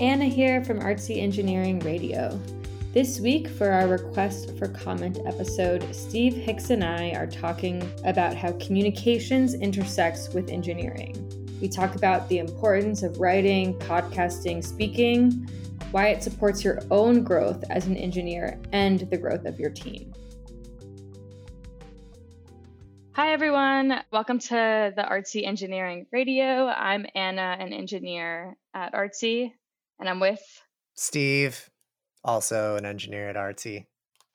Anna here from Artsy Engineering Radio. This week, for our request for comment episode, Steve Hicks and I are talking about how communications intersects with engineering. We talk about the importance of writing, podcasting, speaking, why it supports your own growth as an engineer, and the growth of your team. Hi, everyone. Welcome to the Artsy Engineering Radio. I'm Anna, an engineer at Artsy, and I'm with Steve, also an engineer at Artsy.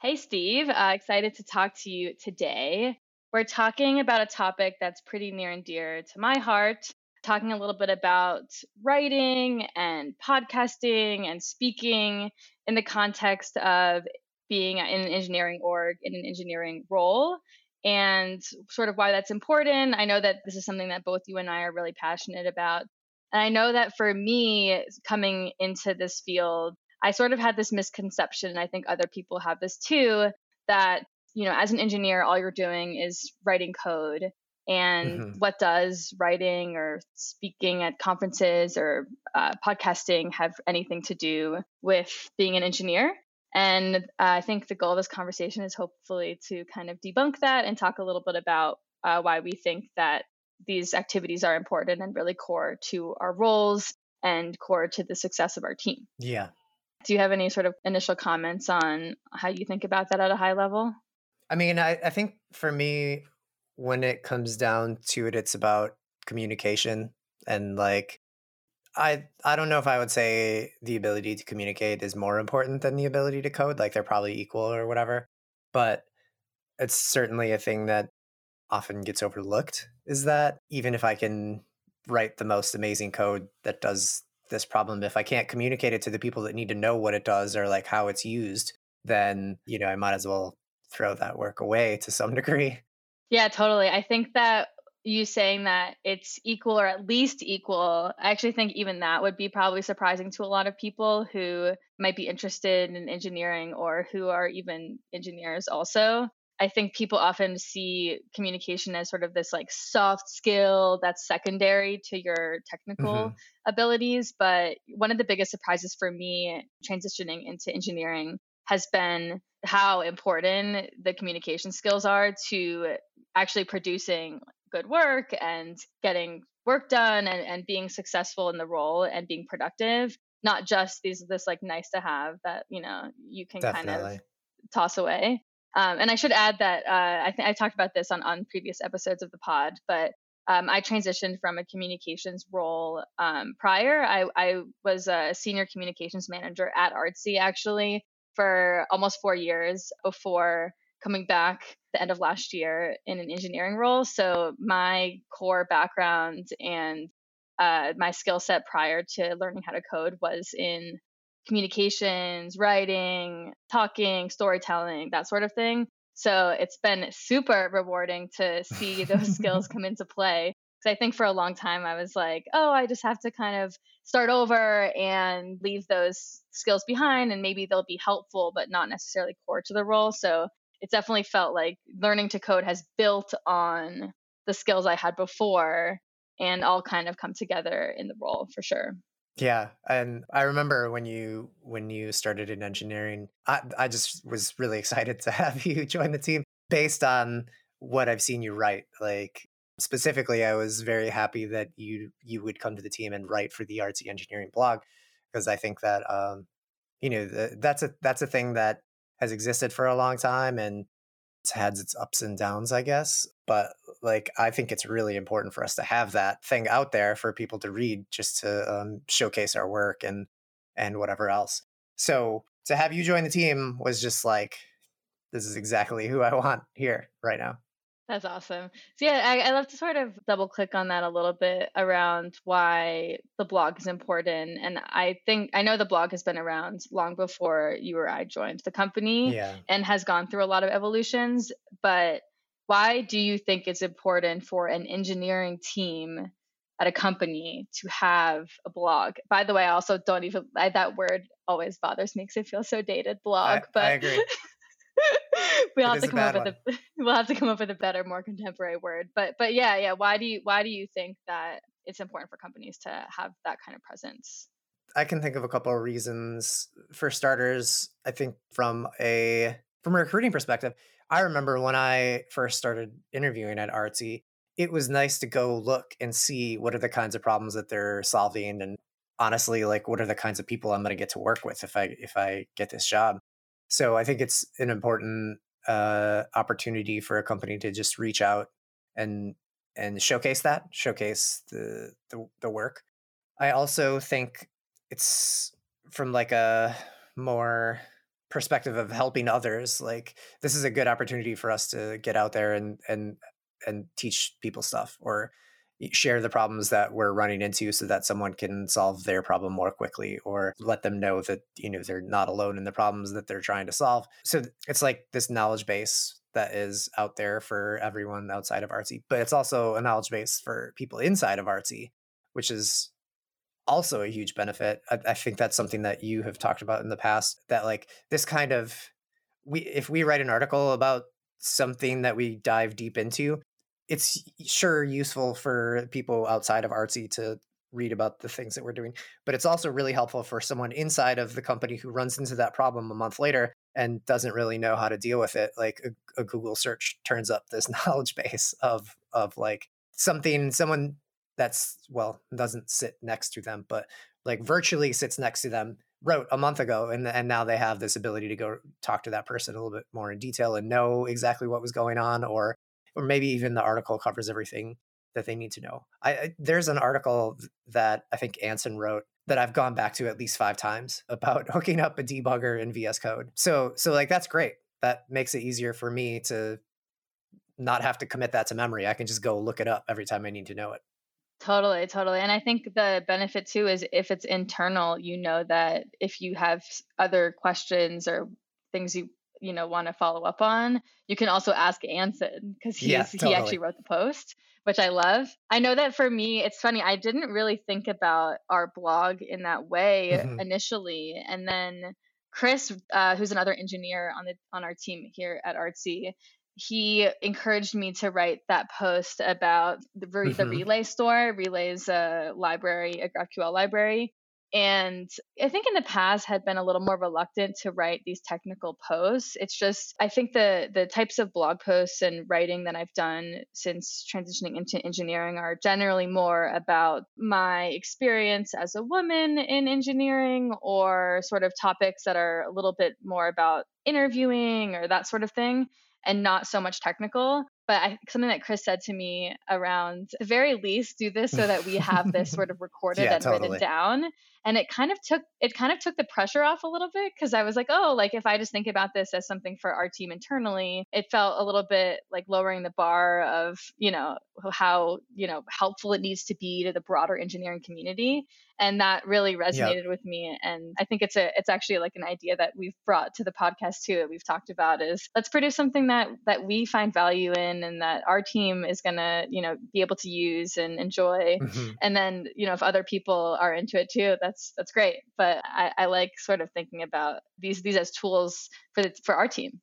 Hey, Steve. Uh, excited to talk to you today. We're talking about a topic that's pretty near and dear to my heart, talking a little bit about writing and podcasting and speaking in the context of being in an engineering org in an engineering role and sort of why that's important. I know that this is something that both you and I are really passionate about. And I know that for me, coming into this field, I sort of had this misconception, and I think other people have this too, that, you know, as an engineer, all you're doing is writing code. And mm-hmm. what does writing or speaking at conferences or uh, podcasting have anything to do with being an engineer? And uh, I think the goal of this conversation is hopefully to kind of debunk that and talk a little bit about uh, why we think that these activities are important and really core to our roles and core to the success of our team. Yeah. Do you have any sort of initial comments on how you think about that at a high level? I mean, I, I think for me, when it comes down to it, it's about communication and like I I don't know if I would say the ability to communicate is more important than the ability to code. Like they're probably equal or whatever. But it's certainly a thing that often gets overlooked is that even if I can write the most amazing code that does this problem, if I can't communicate it to the people that need to know what it does or like how it's used, then, you know, I might as well throw that work away to some degree. Yeah, totally. I think that you saying that it's equal or at least equal, I actually think even that would be probably surprising to a lot of people who might be interested in engineering or who are even engineers also. I think people often see communication as sort of this like soft skill that's secondary to your technical mm-hmm. abilities. But one of the biggest surprises for me transitioning into engineering has been how important the communication skills are to actually producing good work and getting work done and, and being successful in the role and being productive not just these this like nice to have that you know you can Definitely. kind of toss away um, and i should add that uh, i think i talked about this on on previous episodes of the pod but um, I transitioned from a communications role um, prior. I, I, was a senior communications manager at Artsy actually for almost four years before coming back the end of last year in an engineering role. So my core background and uh, my skill set prior to learning how to code was in communications, writing, talking, storytelling, that sort of thing. So it's been super rewarding to see those skills come into play. Because I think for a long time I was like, oh, I just have to kind of start over and leave those skills behind, and maybe they'll be helpful, but not necessarily core to the role. So it's definitely felt like learning to code has built on the skills I had before and all kind of come together in the role for sure. Yeah, and I remember when you when you started in engineering, I I just was really excited to have you join the team based on what I've seen you write. Like specifically, I was very happy that you you would come to the team and write for the Artsy Engineering blog because I think that um, you know the, that's a that's a thing that has existed for a long time and it's had its ups and downs, I guess. But like, I think it's really important for us to have that thing out there for people to read, just to um, showcase our work and and whatever else. So to have you join the team was just like, this is exactly who I want here right now. That's awesome. So yeah, I, I love to sort of double click on that a little bit around why the blog is important. And I think I know the blog has been around long before you or I joined the company yeah. and has gone through a lot of evolutions. But why do you think it's important for an engineering team at a company to have a blog? By the way, I also don't even I, that word always bothers me because it feels so dated. Blog, I, but I agree. we'll have to come up with a we'll have to come up with a better, more contemporary word. But but yeah, yeah. Why do you why do you think that it's important for companies to have that kind of presence? I can think of a couple of reasons. For starters, I think from a from a recruiting perspective, I remember when I first started interviewing at Artsy, it was nice to go look and see what are the kinds of problems that they're solving and honestly like what are the kinds of people I'm going to get to work with if I if I get this job. So I think it's an important uh, opportunity for a company to just reach out and and showcase that, showcase the, the the work. I also think it's from like a more perspective of helping others like this is a good opportunity for us to get out there and and and teach people stuff or share the problems that we're running into so that someone can solve their problem more quickly or let them know that you know they're not alone in the problems that they're trying to solve. So it's like this knowledge base that is out there for everyone outside of artsy but it's also a knowledge base for people inside of artsy which is also a huge benefit. I, I think that's something that you have talked about in the past that like this kind of we if we write an article about something that we dive deep into it's sure useful for people outside of artsy to read about the things that we're doing but it's also really helpful for someone inside of the company who runs into that problem a month later and doesn't really know how to deal with it like a, a google search turns up this knowledge base of of like something someone that's well doesn't sit next to them but like virtually sits next to them wrote a month ago and and now they have this ability to go talk to that person a little bit more in detail and know exactly what was going on or or maybe even the article covers everything that they need to know. I, I, there's an article that I think Anson wrote that I've gone back to at least five times about hooking up a debugger in VS Code. So so like that's great. That makes it easier for me to not have to commit that to memory. I can just go look it up every time I need to know it. Totally, totally. And I think the benefit too is if it's internal, you know that if you have other questions or things you you know want to follow up on, you can also ask Anson because he's yeah, totally. he actually wrote the post, which I love. I know that for me, it's funny. I didn't really think about our blog in that way mm-hmm. initially, and then Chris, uh, who's another engineer on the on our team here at Artsy, he encouraged me to write that post about the, mm-hmm. the Relay store. Relay's a library, a GraphQL library, and i think in the past had been a little more reluctant to write these technical posts. It's just i think the the types of blog posts and writing that i've done since transitioning into engineering are generally more about my experience as a woman in engineering or sort of topics that are a little bit more about interviewing or that sort of thing and not so much technical but I, something that Chris said to me around the very least do this so that we have this sort of recorded yeah, and totally. written down and it kind of took it kind of took the pressure off a little bit because i was like oh like if i just think about this as something for our team internally it felt a little bit like lowering the bar of you know how you know helpful it needs to be to the broader engineering community and that really resonated yep. with me and i think it's a it's actually like an idea that we've brought to the podcast too that we've talked about is let's produce something that that we find value in and that our team is going to you know be able to use and enjoy. Mm-hmm. and then you know if other people are into it too that's that's great. But I, I like sort of thinking about these these as tools for the, for our team.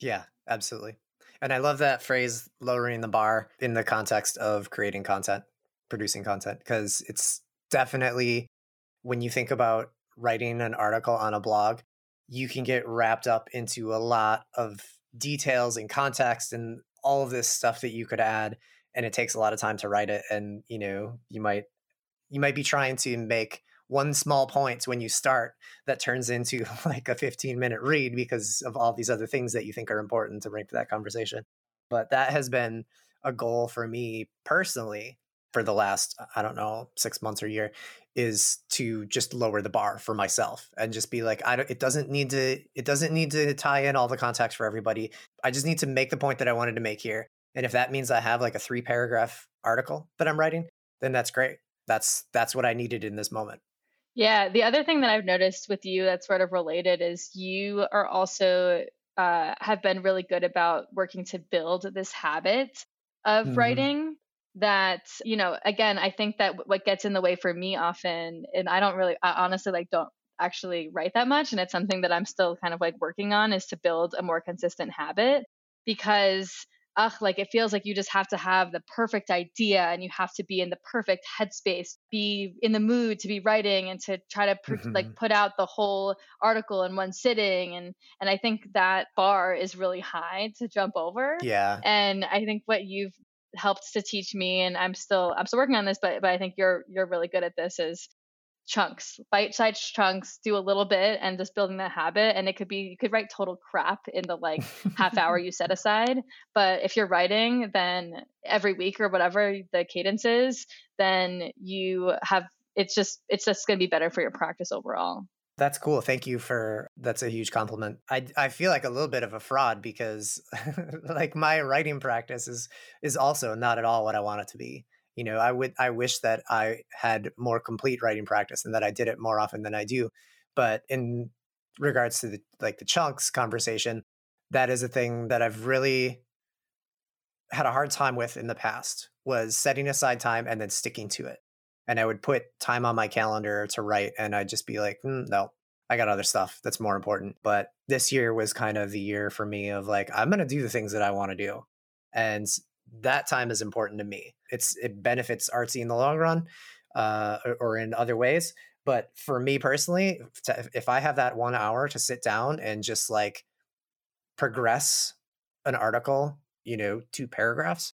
Yeah absolutely. And i love that phrase lowering the bar in the context of creating content producing content because it's definitely when you think about writing an article on a blog you can get wrapped up into a lot of details and context and all of this stuff that you could add and it takes a lot of time to write it and you know you might you might be trying to make one small point when you start that turns into like a 15 minute read because of all these other things that you think are important to bring to that conversation. But that has been a goal for me personally for the last i don't know six months or year is to just lower the bar for myself and just be like i don't it doesn't need to it doesn't need to tie in all the context for everybody. I just need to make the point that i wanted to make here and if that means i have like a three paragraph article that i'm writing then that's great. That's that's what i needed in this moment. Yeah the other thing that i've noticed with you that's sort of related is you are also uh, have been really good about working to build this habit of mm-hmm. writing that you know again i think that what gets in the way for me often and i don't really i honestly like don't actually write that much. And it's something that I'm still kind of like working on is to build a more consistent habit because ugh, like it feels like you just have to have the perfect idea and you have to be in the perfect headspace, be in the mood to be writing and to try to pr- mm-hmm. like put out the whole article in one sitting. And and I think that bar is really high to jump over. Yeah. And I think what you've helped to teach me and I'm still I'm still working on this but but I think you're you're really good at this is chunks, bite-sized chunks, do a little bit and just building that habit. And it could be you could write total crap in the like half hour you set aside. But if you're writing, then every week or whatever the cadence is, then you have it's just it's just gonna be better for your practice overall. That's cool. Thank you for that's a huge compliment. I I feel like a little bit of a fraud because like my writing practice is is also not at all what I want it to be you know i would i wish that i had more complete writing practice and that i did it more often than i do but in regards to the like the chunks conversation that is a thing that i've really had a hard time with in the past was setting aside time and then sticking to it and i would put time on my calendar to write and i'd just be like mm, no i got other stuff that's more important but this year was kind of the year for me of like i'm going to do the things that i want to do and that time is important to me. It's it benefits artsy in the long run, uh, or, in other ways. But for me personally, if I have that one hour to sit down and just like progress an article, you know, two paragraphs,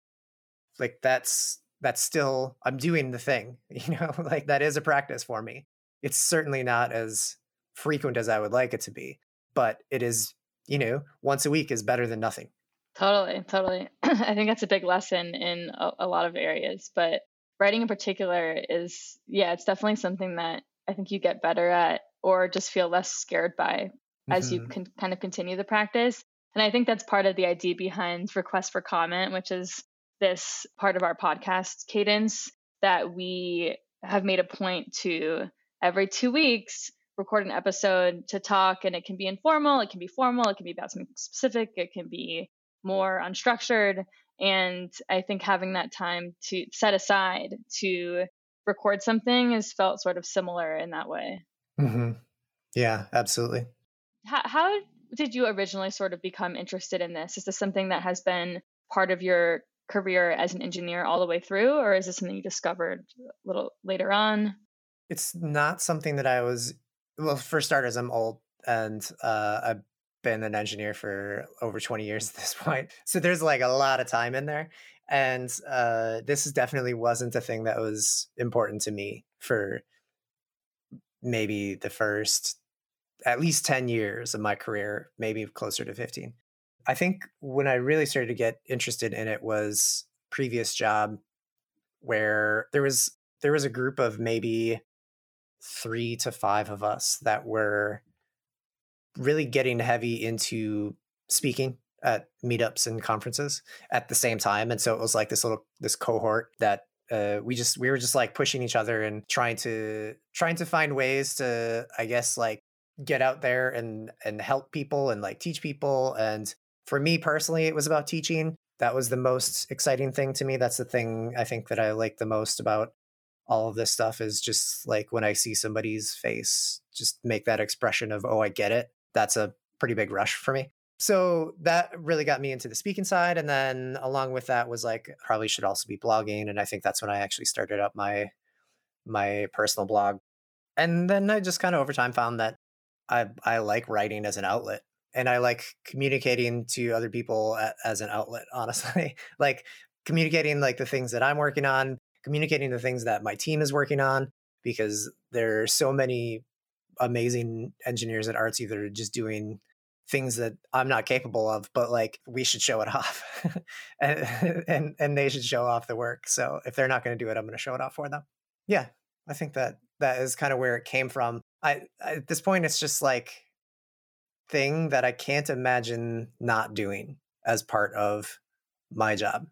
like that's that's still I'm doing the thing. You know, like that is a practice for me. It's certainly not as frequent as I would like it to be, but it is. You know, once a week is better than nothing. Totally, totally. I think that's a big lesson in a, a, lot of areas, but writing in particular is, yeah, it's definitely something that I think you get better at or just feel less scared by mm-hmm. as you mm-hmm. can kind of continue the practice. And I think that's part of the idea behind Request for Comment, which is this part of our podcast cadence that we have made a point to every two weeks record an episode to talk and it can be informal it can be formal it can be about something specific it can be more unstructured. And I think having that time to set aside to record something has felt sort of similar in that way. Mm-hmm. Yeah, absolutely. How, how did you originally sort of become interested in this? Is this something that has been part of your career as an engineer all the way through, or is this something you discovered a little later on? It's not something that I was. Well, for starters, I'm old, and uh, I've been an engineer for over 20 years at this point. So there's like a lot of time in there. And uh, this definitely wasn't a thing that was important to me for maybe the first at least 10 years of my career, maybe closer to 15. I think when I really started to get interested in it was previous job where there was there was a group of maybe 3 to 5 of us that were really getting heavy into speaking at meetups and conferences at the same time. And so it was like this little this cohort that uh, we just we were just like pushing each other and trying to trying to find ways to i guess like get out there and and help people and like teach people. And for me personally it was about teaching that was the most exciting thing to me that's the thing i think that i like the most about all of this stuff is just like when i see somebody's face just make that expression of oh i get it that's a pretty big rush for me. So that really got me into the speaking side. And then along with that was like, probably should also be blogging. And I think that's when I actually started up my my personal blog. And then I just kind of over time found that I I like writing as an outlet and I like communicating to other people as an outlet, honestly. like communicating like the things that I'm working on, communicating the things that my team is working on because there are so many amazing engineers at Artsy that are just doing things that I'm not capable of, but like we should show it off, and, and and they should show off the work. So if they're not going to do it, I'm going to show it off for them. Yeah, I think that that is kind of where it came from. I at this point, it's just like thing that I can't imagine not doing as part of my job.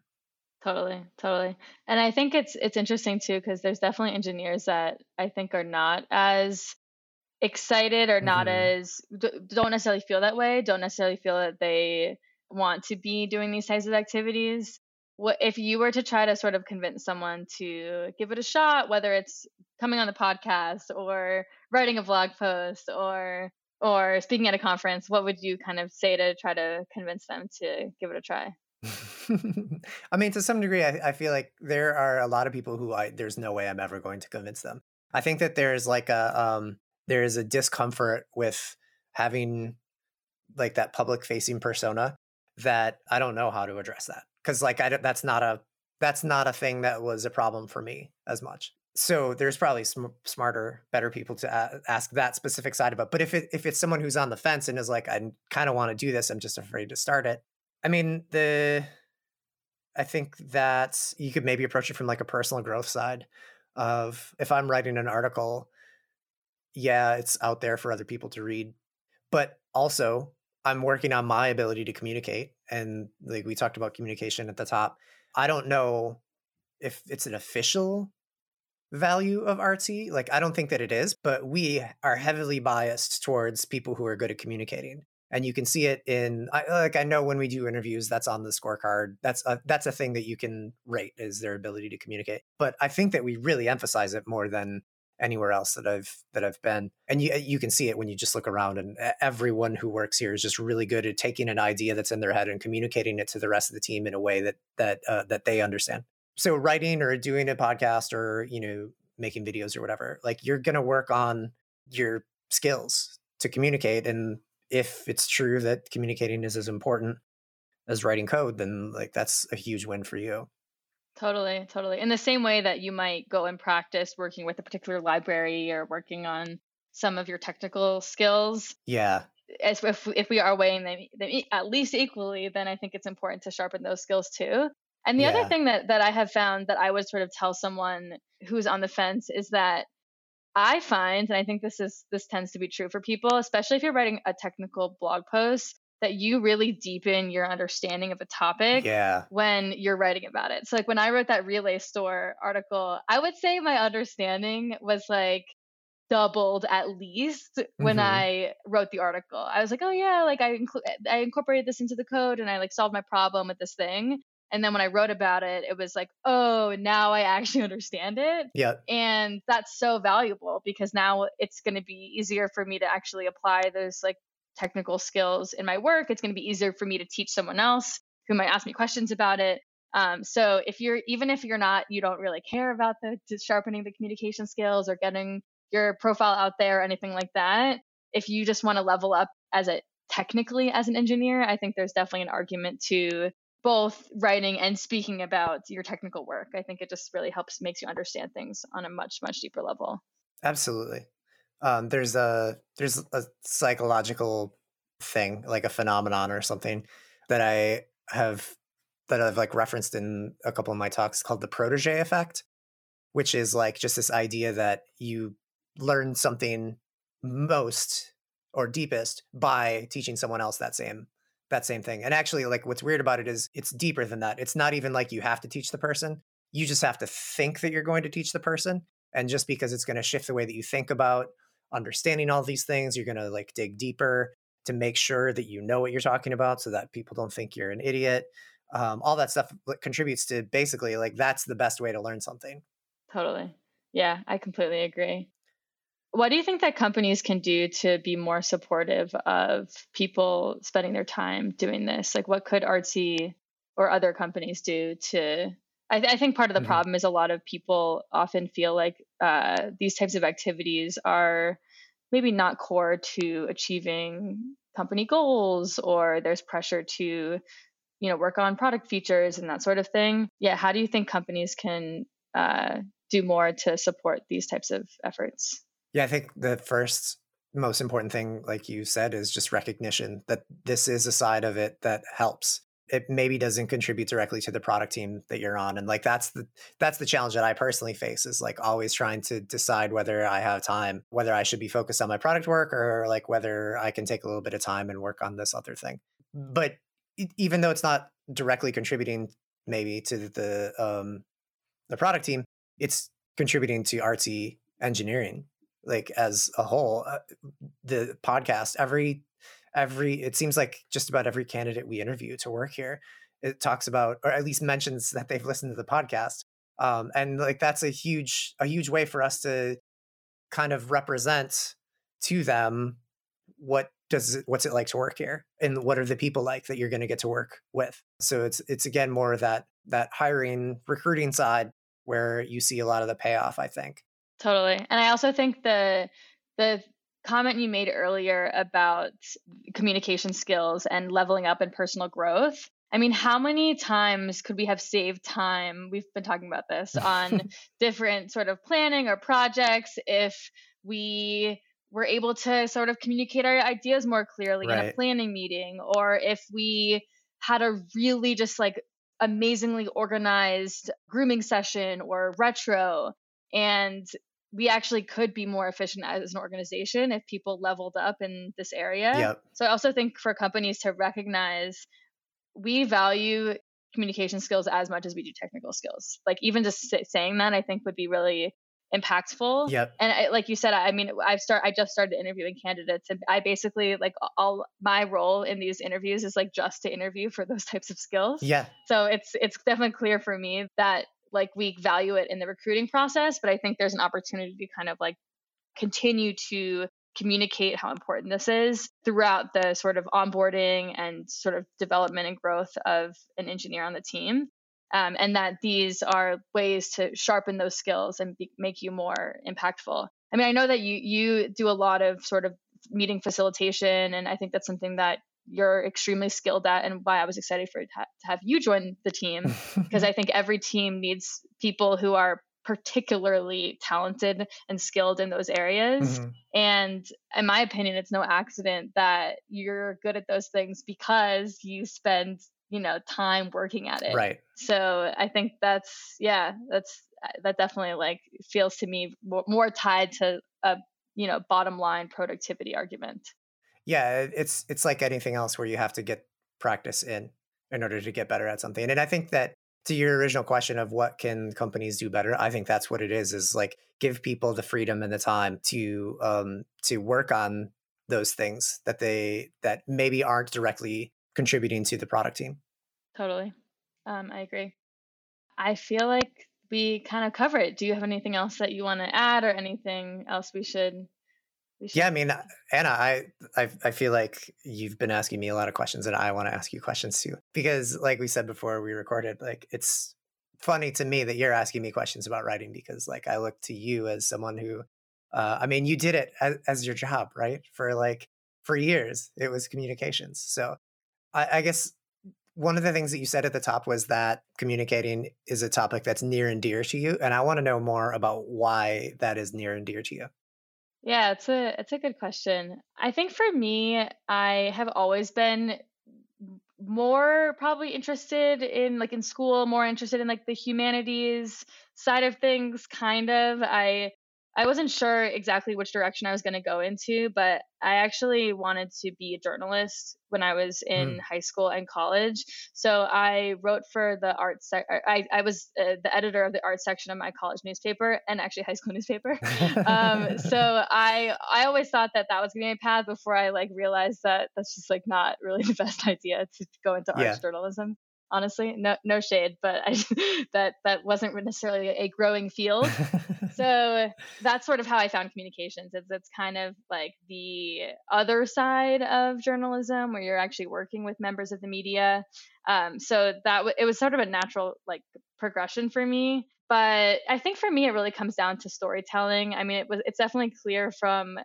Totally, totally. And I think it's it's interesting too because there's definitely engineers that I think are not as excited or not mm-hmm. as don't necessarily feel that way don't necessarily feel that they want to be doing these types of activities what if you were to try to sort of convince someone to give it a shot, whether it's coming on the podcast or writing a blog post or or speaking at a conference, what would you kind of say to try to convince them to give it a try? I mean, to some degree, I, I, feel like there are a lot of people who I there's no way I'm ever going to convince them. I think that there's like a um, there is a discomfort with having like that public facing persona that I don't know how to address that because like I that's not a that's not a thing that was a problem for me as much. So there's probably sm- smarter, better people to a- ask that specific side of it. But if it if it's someone who's on the fence and is like, I kind of want to do this, I'm just afraid to start it. I mean, the I think that you could maybe approach it from like a personal growth side of if I'm writing an article, yeah, it's out there for other people to read, but also I'm working on my ability to communicate. And like we talked about communication at the top. I don't know if it's an official value of artsy. Like I don't think that it is, but we are heavily biased towards people who are good at communicating. And you can see it in I, like I know when we do interviews, that's on the scorecard. That's a, that's a thing that you can rate is their ability to communicate. But I think that we really emphasize it more than anywhere else that I've that I've been. And you you can see it when you just look around and everyone who works here is just really good at taking an idea that's in their head and communicating it to the rest of the team in a way that that uh, that they understand. So writing or doing a podcast or you know making videos or whatever, like you're going to work on your skills to communicate and if it's true that communicating is as important as writing code, then like that's a huge win for you. Totally, totally. In the same way that you might go and practice working with a particular library or working on some of your technical skills. Yeah. As if if we are weighing them, them at least equally, then I think it's important to sharpen those skills too. And the yeah. other thing that that I have found that I would sort of tell someone who's on the fence is that I find, and I think this is this tends to be true for people, especially if you're writing a technical blog post, that you really deepen your understanding of a topic yeah. when you're writing about it. So like when I wrote that relay store article, I would say my understanding was like doubled at least mm-hmm. when I wrote the article. I was like, "Oh yeah, like I inclu- I incorporated this into the code and I like solved my problem with this thing." And then when I wrote about it, it was like, "Oh, now I actually understand it." Yeah. And that's so valuable because now it's going to be easier for me to actually apply those like technical skills in my work, it's going to be easier for me to teach someone else who might ask me questions about it. Um, so if you're even if you're not, you don't really care about the sharpening the communication skills or getting your profile out there or anything like that. If you just want to level up as a technically as an engineer, I think there's definitely an argument to both writing and speaking about your technical work. I think it just really helps makes you understand things on a much much deeper level. Absolutely um, there's a there's a psychological thing like a phenomenon or something that I have that I've like referenced in a couple of my talks called the protege effect, which is like just this idea that you learn something most or deepest by teaching someone else that same that same thing. And actually like what's weird about it is it's deeper than that. It's not even like you have to teach the person. You just have to think that you're going to teach the person and just because it's going to shift the way that you think about understanding all these things. You're going to like dig deeper to make sure that you know what you're talking about so that people don't think you're an idiot. Um, all that stuff contributes to basically like that's the best way to learn something. Totally. Yeah, I completely agree. What do you think that companies can do to be more supportive of people spending their time doing this? Like, what could Artsy or other companies do to I, th- I, think part of the mm-hmm. problem is a lot of people often feel like uh, these types of activities are maybe not core to achieving company goals, or there's pressure to, you know, work on product features and that sort of thing. Yeah, how do you think companies can uh, do more to support these types of efforts? Yeah, I think the first most important thing, like you said, is just recognition that this is a side of it that helps. It maybe doesn't contribute directly to the product team that you're on and like that's the that's the challenge that i personally face is like always trying to decide whether i have time whether i should be focused on my product work or like whether i can take a little bit of time and work on this other thing. But even though it's not directly contributing maybe to the um the product team it's contributing to artsy engineering like as a whole uh, the podcast every every it seems like just about every candidate we interview to work here it talks about or at least mentions that they've listened to the podcast um, and like that's a huge a huge way for us to kind of represent to them what does it, what's it like to work here and what are the people like that you're going to get to work with. So it's it's again more of that that hiring recruiting side where you see a lot of the payoff i think totally and i also think the the comment you made earlier about communication skills and leveling up and personal growth I mean, how many times could we have saved time? We've been talking about this on different sort of planning or projects if we were able to sort of communicate our ideas more clearly right. in a planning meeting, or if we had a really just like amazingly organized grooming session or retro and we actually could be more efficient as an organization if people leveled up in this area. Yep. So I also think for companies to recognize we value communication skills as much as we do technical skills. Like even just saying that I think would be really impactful. Yep. And I, like you said, I mean, I've start I just started interviewing candidates, and I basically like all my role in these interviews is like just to interview for those types of skills. Yeah. So it's it's definitely clear for me that like we value it in the recruiting process, but I think there's an opportunity to kind of like continue to communicate how important this is throughout the sort of onboarding and sort of development and growth of an engineer on the team um, and that these are ways to sharpen those skills and be, make you more impactful. I mean, I know that you you do a lot of sort of meeting facilitation, and I think that's something that you're extremely skilled at, and why I was excited for to, ha- to have you join the team because I think every team needs people who are particularly talented and skilled in those areas. Mm-hmm. And in my opinion, it's no accident that you're good at those things because you spend you know time working at it right so i think that's yeah that's that definitely like feels to me more, more tied to a you know bottom line productivity argument yeah it's it's like anything else where you have to get practice in in order to get better at something and i think that to your original question of what can companies do better i think that's what it is is like give people the freedom and the time to um to work on those things that they that maybe aren't directly contributing to the product team. Totally. Um, I agree. I feel like we kind of cover it. Do you have anything else that you want to add or anything else we should? Yeah, I mean, Anna, I, I I feel like you've been asking me a lot of questions, and I want to ask you questions too. Because, like we said before we recorded, like it's funny to me that you're asking me questions about writing because, like, I look to you as someone who, uh, I mean, you did it as, as your job, right? For like for years, it was communications. So I, I guess one of the things that you said at the top was that communicating is a topic that's near and dear to you and i want to know more about why that is near and dear to you yeah it's a it's a good question. I think for me i have always been more probably interested in like in school more interested in like the humanities side of things kind of. I I wasn't sure exactly which direction I was going to go into, but I actually wanted to be a journalist when I was in mm. high school and college. So I wrote for the art sec. I, I was uh, the editor of the art section of my college newspaper and actually high school newspaper. um, so I I always thought that that was going to be my path before I like realized that that's just like not really the best idea to go into yeah. arts journalism honestly no no shade but I, that that wasn't necessarily a growing field. So that's sort of how i found communications. It's, it's kind of like the other side of journalism where you're actually working with members of the media. Um, so that w- it was sort of a natural like progression for me. But i think for me it really comes down to storytelling. I mean it was it's definitely clear from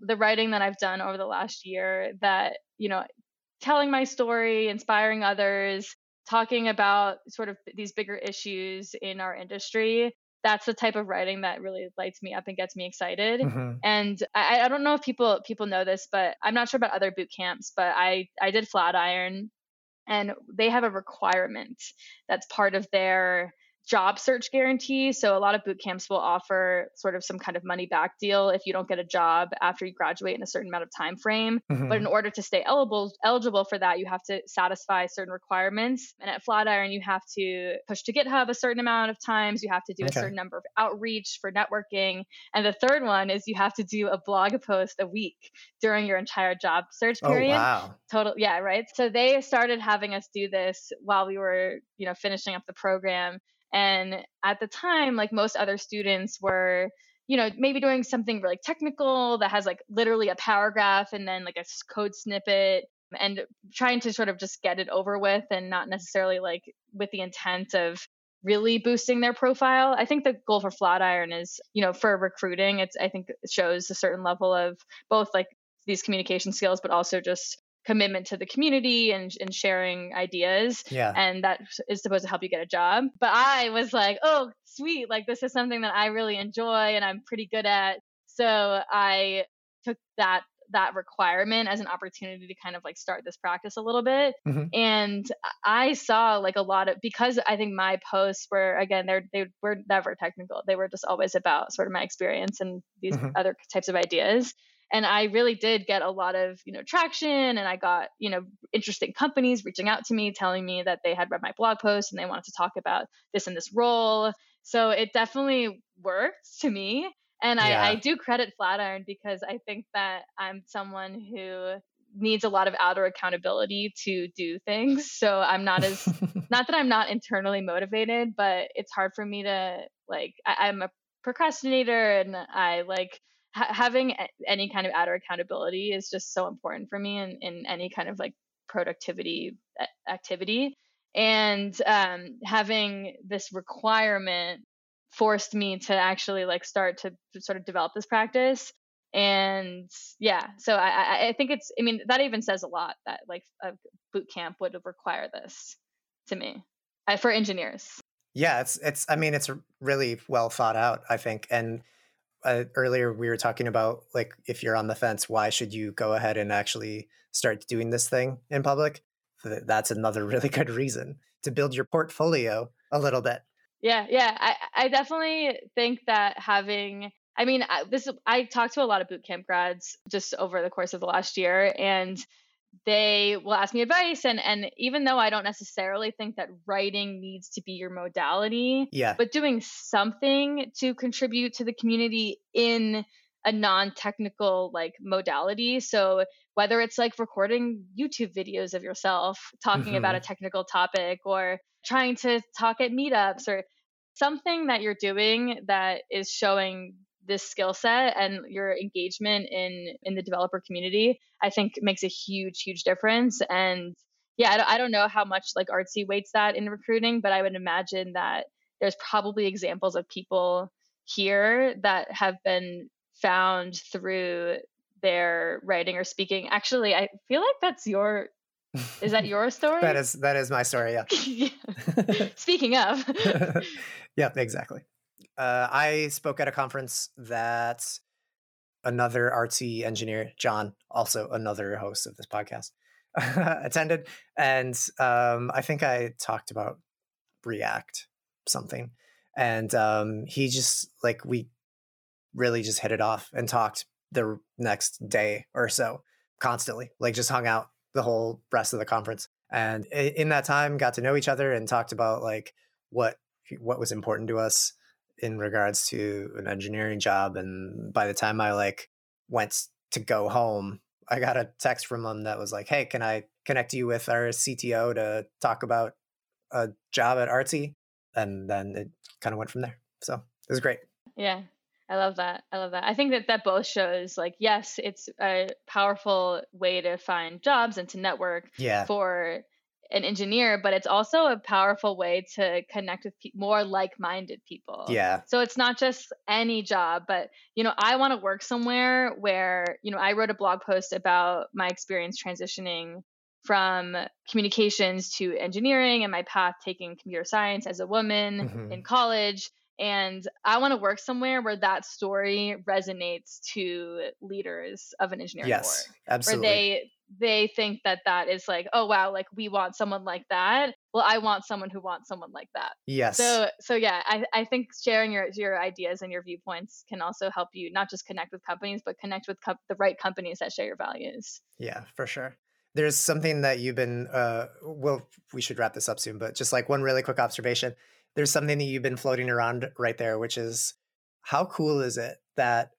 the writing that i've done over the last year that you know telling my story, inspiring others, talking about sort of these bigger issues in our industry that's the type of writing that really lights me up and gets me excited. Mm-hmm. And I, I, don't know if people people know this, but I'm not sure about other boot camps. But I I did Flatiron, and they have a requirement that's part of their job search guarantee. So a lot of boot camps will offer sort of some kind of money back deal if you don't get a job after you graduate in a certain amount of time frame. Mm-hmm. But in order to stay eligible eligible for that, you have to satisfy certain requirements. And at Flatiron, you have to push to GitHub a certain amount of times. You have to do okay. a certain number of outreach for networking. And the third one is you have to do a blog post a week during your entire job search oh, period. Oh, wow. Total yeah, right. So they started having us do this while we were, you know, finishing up the program and at the time, like most other students were, you know, maybe doing something really technical that has like literally a paragraph and then like a code snippet and trying to sort of just get it over with and not necessarily like with the intent of really boosting their profile. I think the goal for Flatiron is, you know, for recruiting, it's I think shows a certain level of both like these communication skills, but also just commitment to the community and, and sharing ideas. Yeah. And that is supposed to help you get a job. But I was like, oh, sweet. Like, this is something that I really enjoy and I'm pretty good at. So I took that that requirement as an opportunity to kind of like start this practice a little bit mm-hmm. and i saw like a lot of because i think my posts were again they're they were never technical they were just always about sort of my experience and these mm-hmm. other types of ideas and i really did get a lot of you know traction and i got you know interesting companies reaching out to me telling me that they had read my blog post and they wanted to talk about this and this role so it definitely worked to me and yeah. I, I do credit flatiron because i think that i'm someone who needs a lot of outer accountability to do things so i'm not as not that i'm not internally motivated but it's hard for me to like I, i'm a procrastinator and i like ha- having any kind of outer accountability is just so important for me in, in any kind of like productivity activity. And um, having this requirement forced me to actually like start to, to sort of develop this practice. And yeah so I, I think it's i mean that even says a lot that like a boot camp would require this to me uh, for engineers. Yeah it's it's i mean it's really well thought out i think. And uh, earlier we were talking about like if you're on the fence why should you go ahead and actually start doing this thing in public? That's another really good reason to build your portfolio a little bit. Yeah yeah i, I definitely think that having i mean this i talked to a lot of boot camp grads just over the course of the last year and they will ask me advice and and even though i don't necessarily think that writing needs to be your modality yeah but doing something to contribute to the community in a non-technical like modality so whether it's like recording youtube videos of yourself talking mm-hmm. about a technical topic or trying to talk at meetups or something that you're doing that is showing this skill set and your engagement in in the developer community i think makes a huge huge difference. And yeah I don't, I don't know how much like artsy weights that in recruiting but i would imagine that there's probably examples of people here that have been found through their writing or speaking. Actually i feel like that's your is that your story? that is that is my story yeah, yeah. speaking of. Yep exactly uh, I spoke at a conference that another artsy engineer, John, also another host of this podcast, attended, and um, I think I talked about React something, and um, he just like we really just hit it off and talked the next day or so constantly, like just hung out the whole rest of the conference, and in that time got to know each other and talked about like what what was important to us in regards to an engineering job and by the time i like went to go home i got a text from him that was like hey can i connect you with our cto to talk about a job at artsy? And then it kind of went from there. So it was great. Yeah i love that i love that. I think that that both shows like yes it's a powerful way to find jobs and to network yeah. for an engineer, but it's also a powerful way to connect with pe- more like-minded people. Yeah. So it's not just any job, but you know, I want to work somewhere where, you know, I wrote a blog post about my experience transitioning from communications to engineering and my path taking computer science as a woman mm-hmm. in college and I want to work somewhere where that story resonates to leaders of an engineering yes, board. Absolutely. Where they they think that that is like oh wow like we want someone like that. Well i want someone who wants someone like that. Yes. So so yeah i, I think sharing your your ideas and your viewpoints can also help you not just connect with companies but connect with co- the right companies that share your values. Yeah for sure. There's something that you've been uh well we should wrap this up soon but just like one really quick observation. There's something that you've been floating around right there which is how cool is it that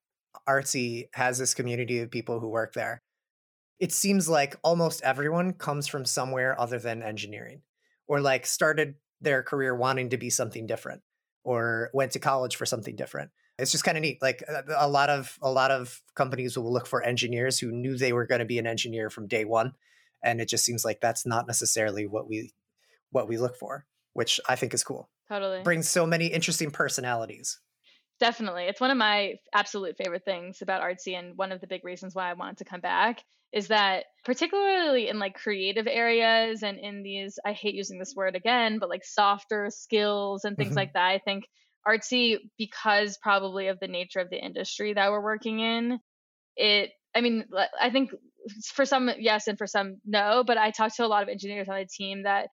artsy has this community of people who work there it seems like almost everyone comes from somewhere other than engineering or like started their career wanting to be something different or went to college for something different. It's just kind of neat like uh, a lot of a lot of companies will look for engineers who knew they were going to be an engineer from day one and it just seems like that's not necessarily what we what we look for which i think is cool. Totally. Brings so many interesting personalities. Definitely. It's one of my absolute favorite things about artsy and one of the big reasons why i wanted to come back is that particularly in like creative areas and in these i hate using this word again but like softer skills and things mm-hmm. like that i think artsy because probably of the nature of the industry that we're working in it i mean i think for some yes and for some no but i talked to a lot of engineers on the team that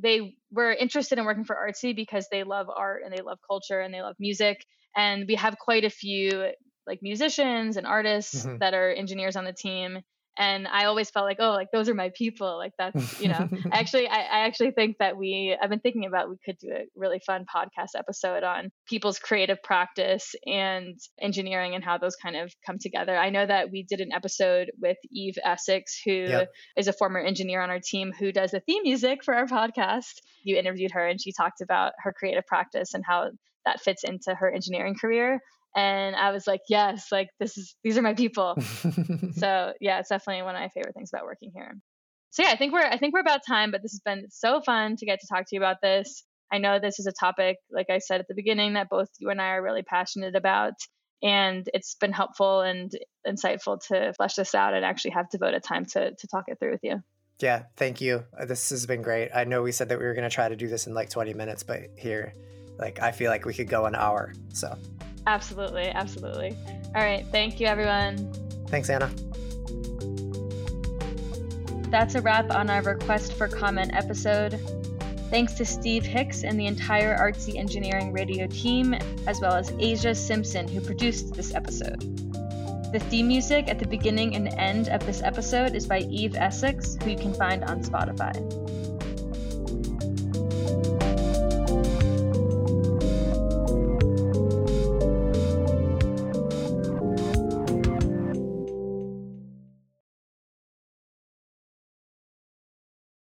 they were interested in working for artsy because they love art and they love culture and they love music and we have quite a few like musicians and artists mm-hmm. that are engineers on the team and i always felt like oh like those are my people like that's you know. Actually I, I, actually think that we i've been thinking about we could do a really fun podcast episode on people's creative practice and engineering and how those kind of come together. I know that we did an episode with eve essex who yep. is a former engineer on our team who does the theme music for our podcast. You interviewed her and she talked about her creative practice and how that fits into her engineering career and I was like, yes, like this is these are my people. so yeah, it's definitely one of my favorite things about working here. So yeah, I think we're I think we're about time, but this has been so fun to get to talk to you about this. I know this is a topic, like I said at the beginning, that both you and I are really passionate about. And it's been helpful and insightful to flesh this out and actually have devoted time to to talk it through with you. Yeah, thank you. This has been great. I know we said that we were going to try to do this in like 20 minutes, but here, like, I feel like we could go an hour. So Absolutely. Absolutely. All right. Thank you, everyone. Thanks, Anna. That's a wrap on our request for comment episode. Thanks to Steve Hicks and the entire Artsy Engineering Radio team, as well as Asia Simpson, who produced this episode. The theme music at the beginning and end of this episode is by Eve Essex, who you can find on Spotify.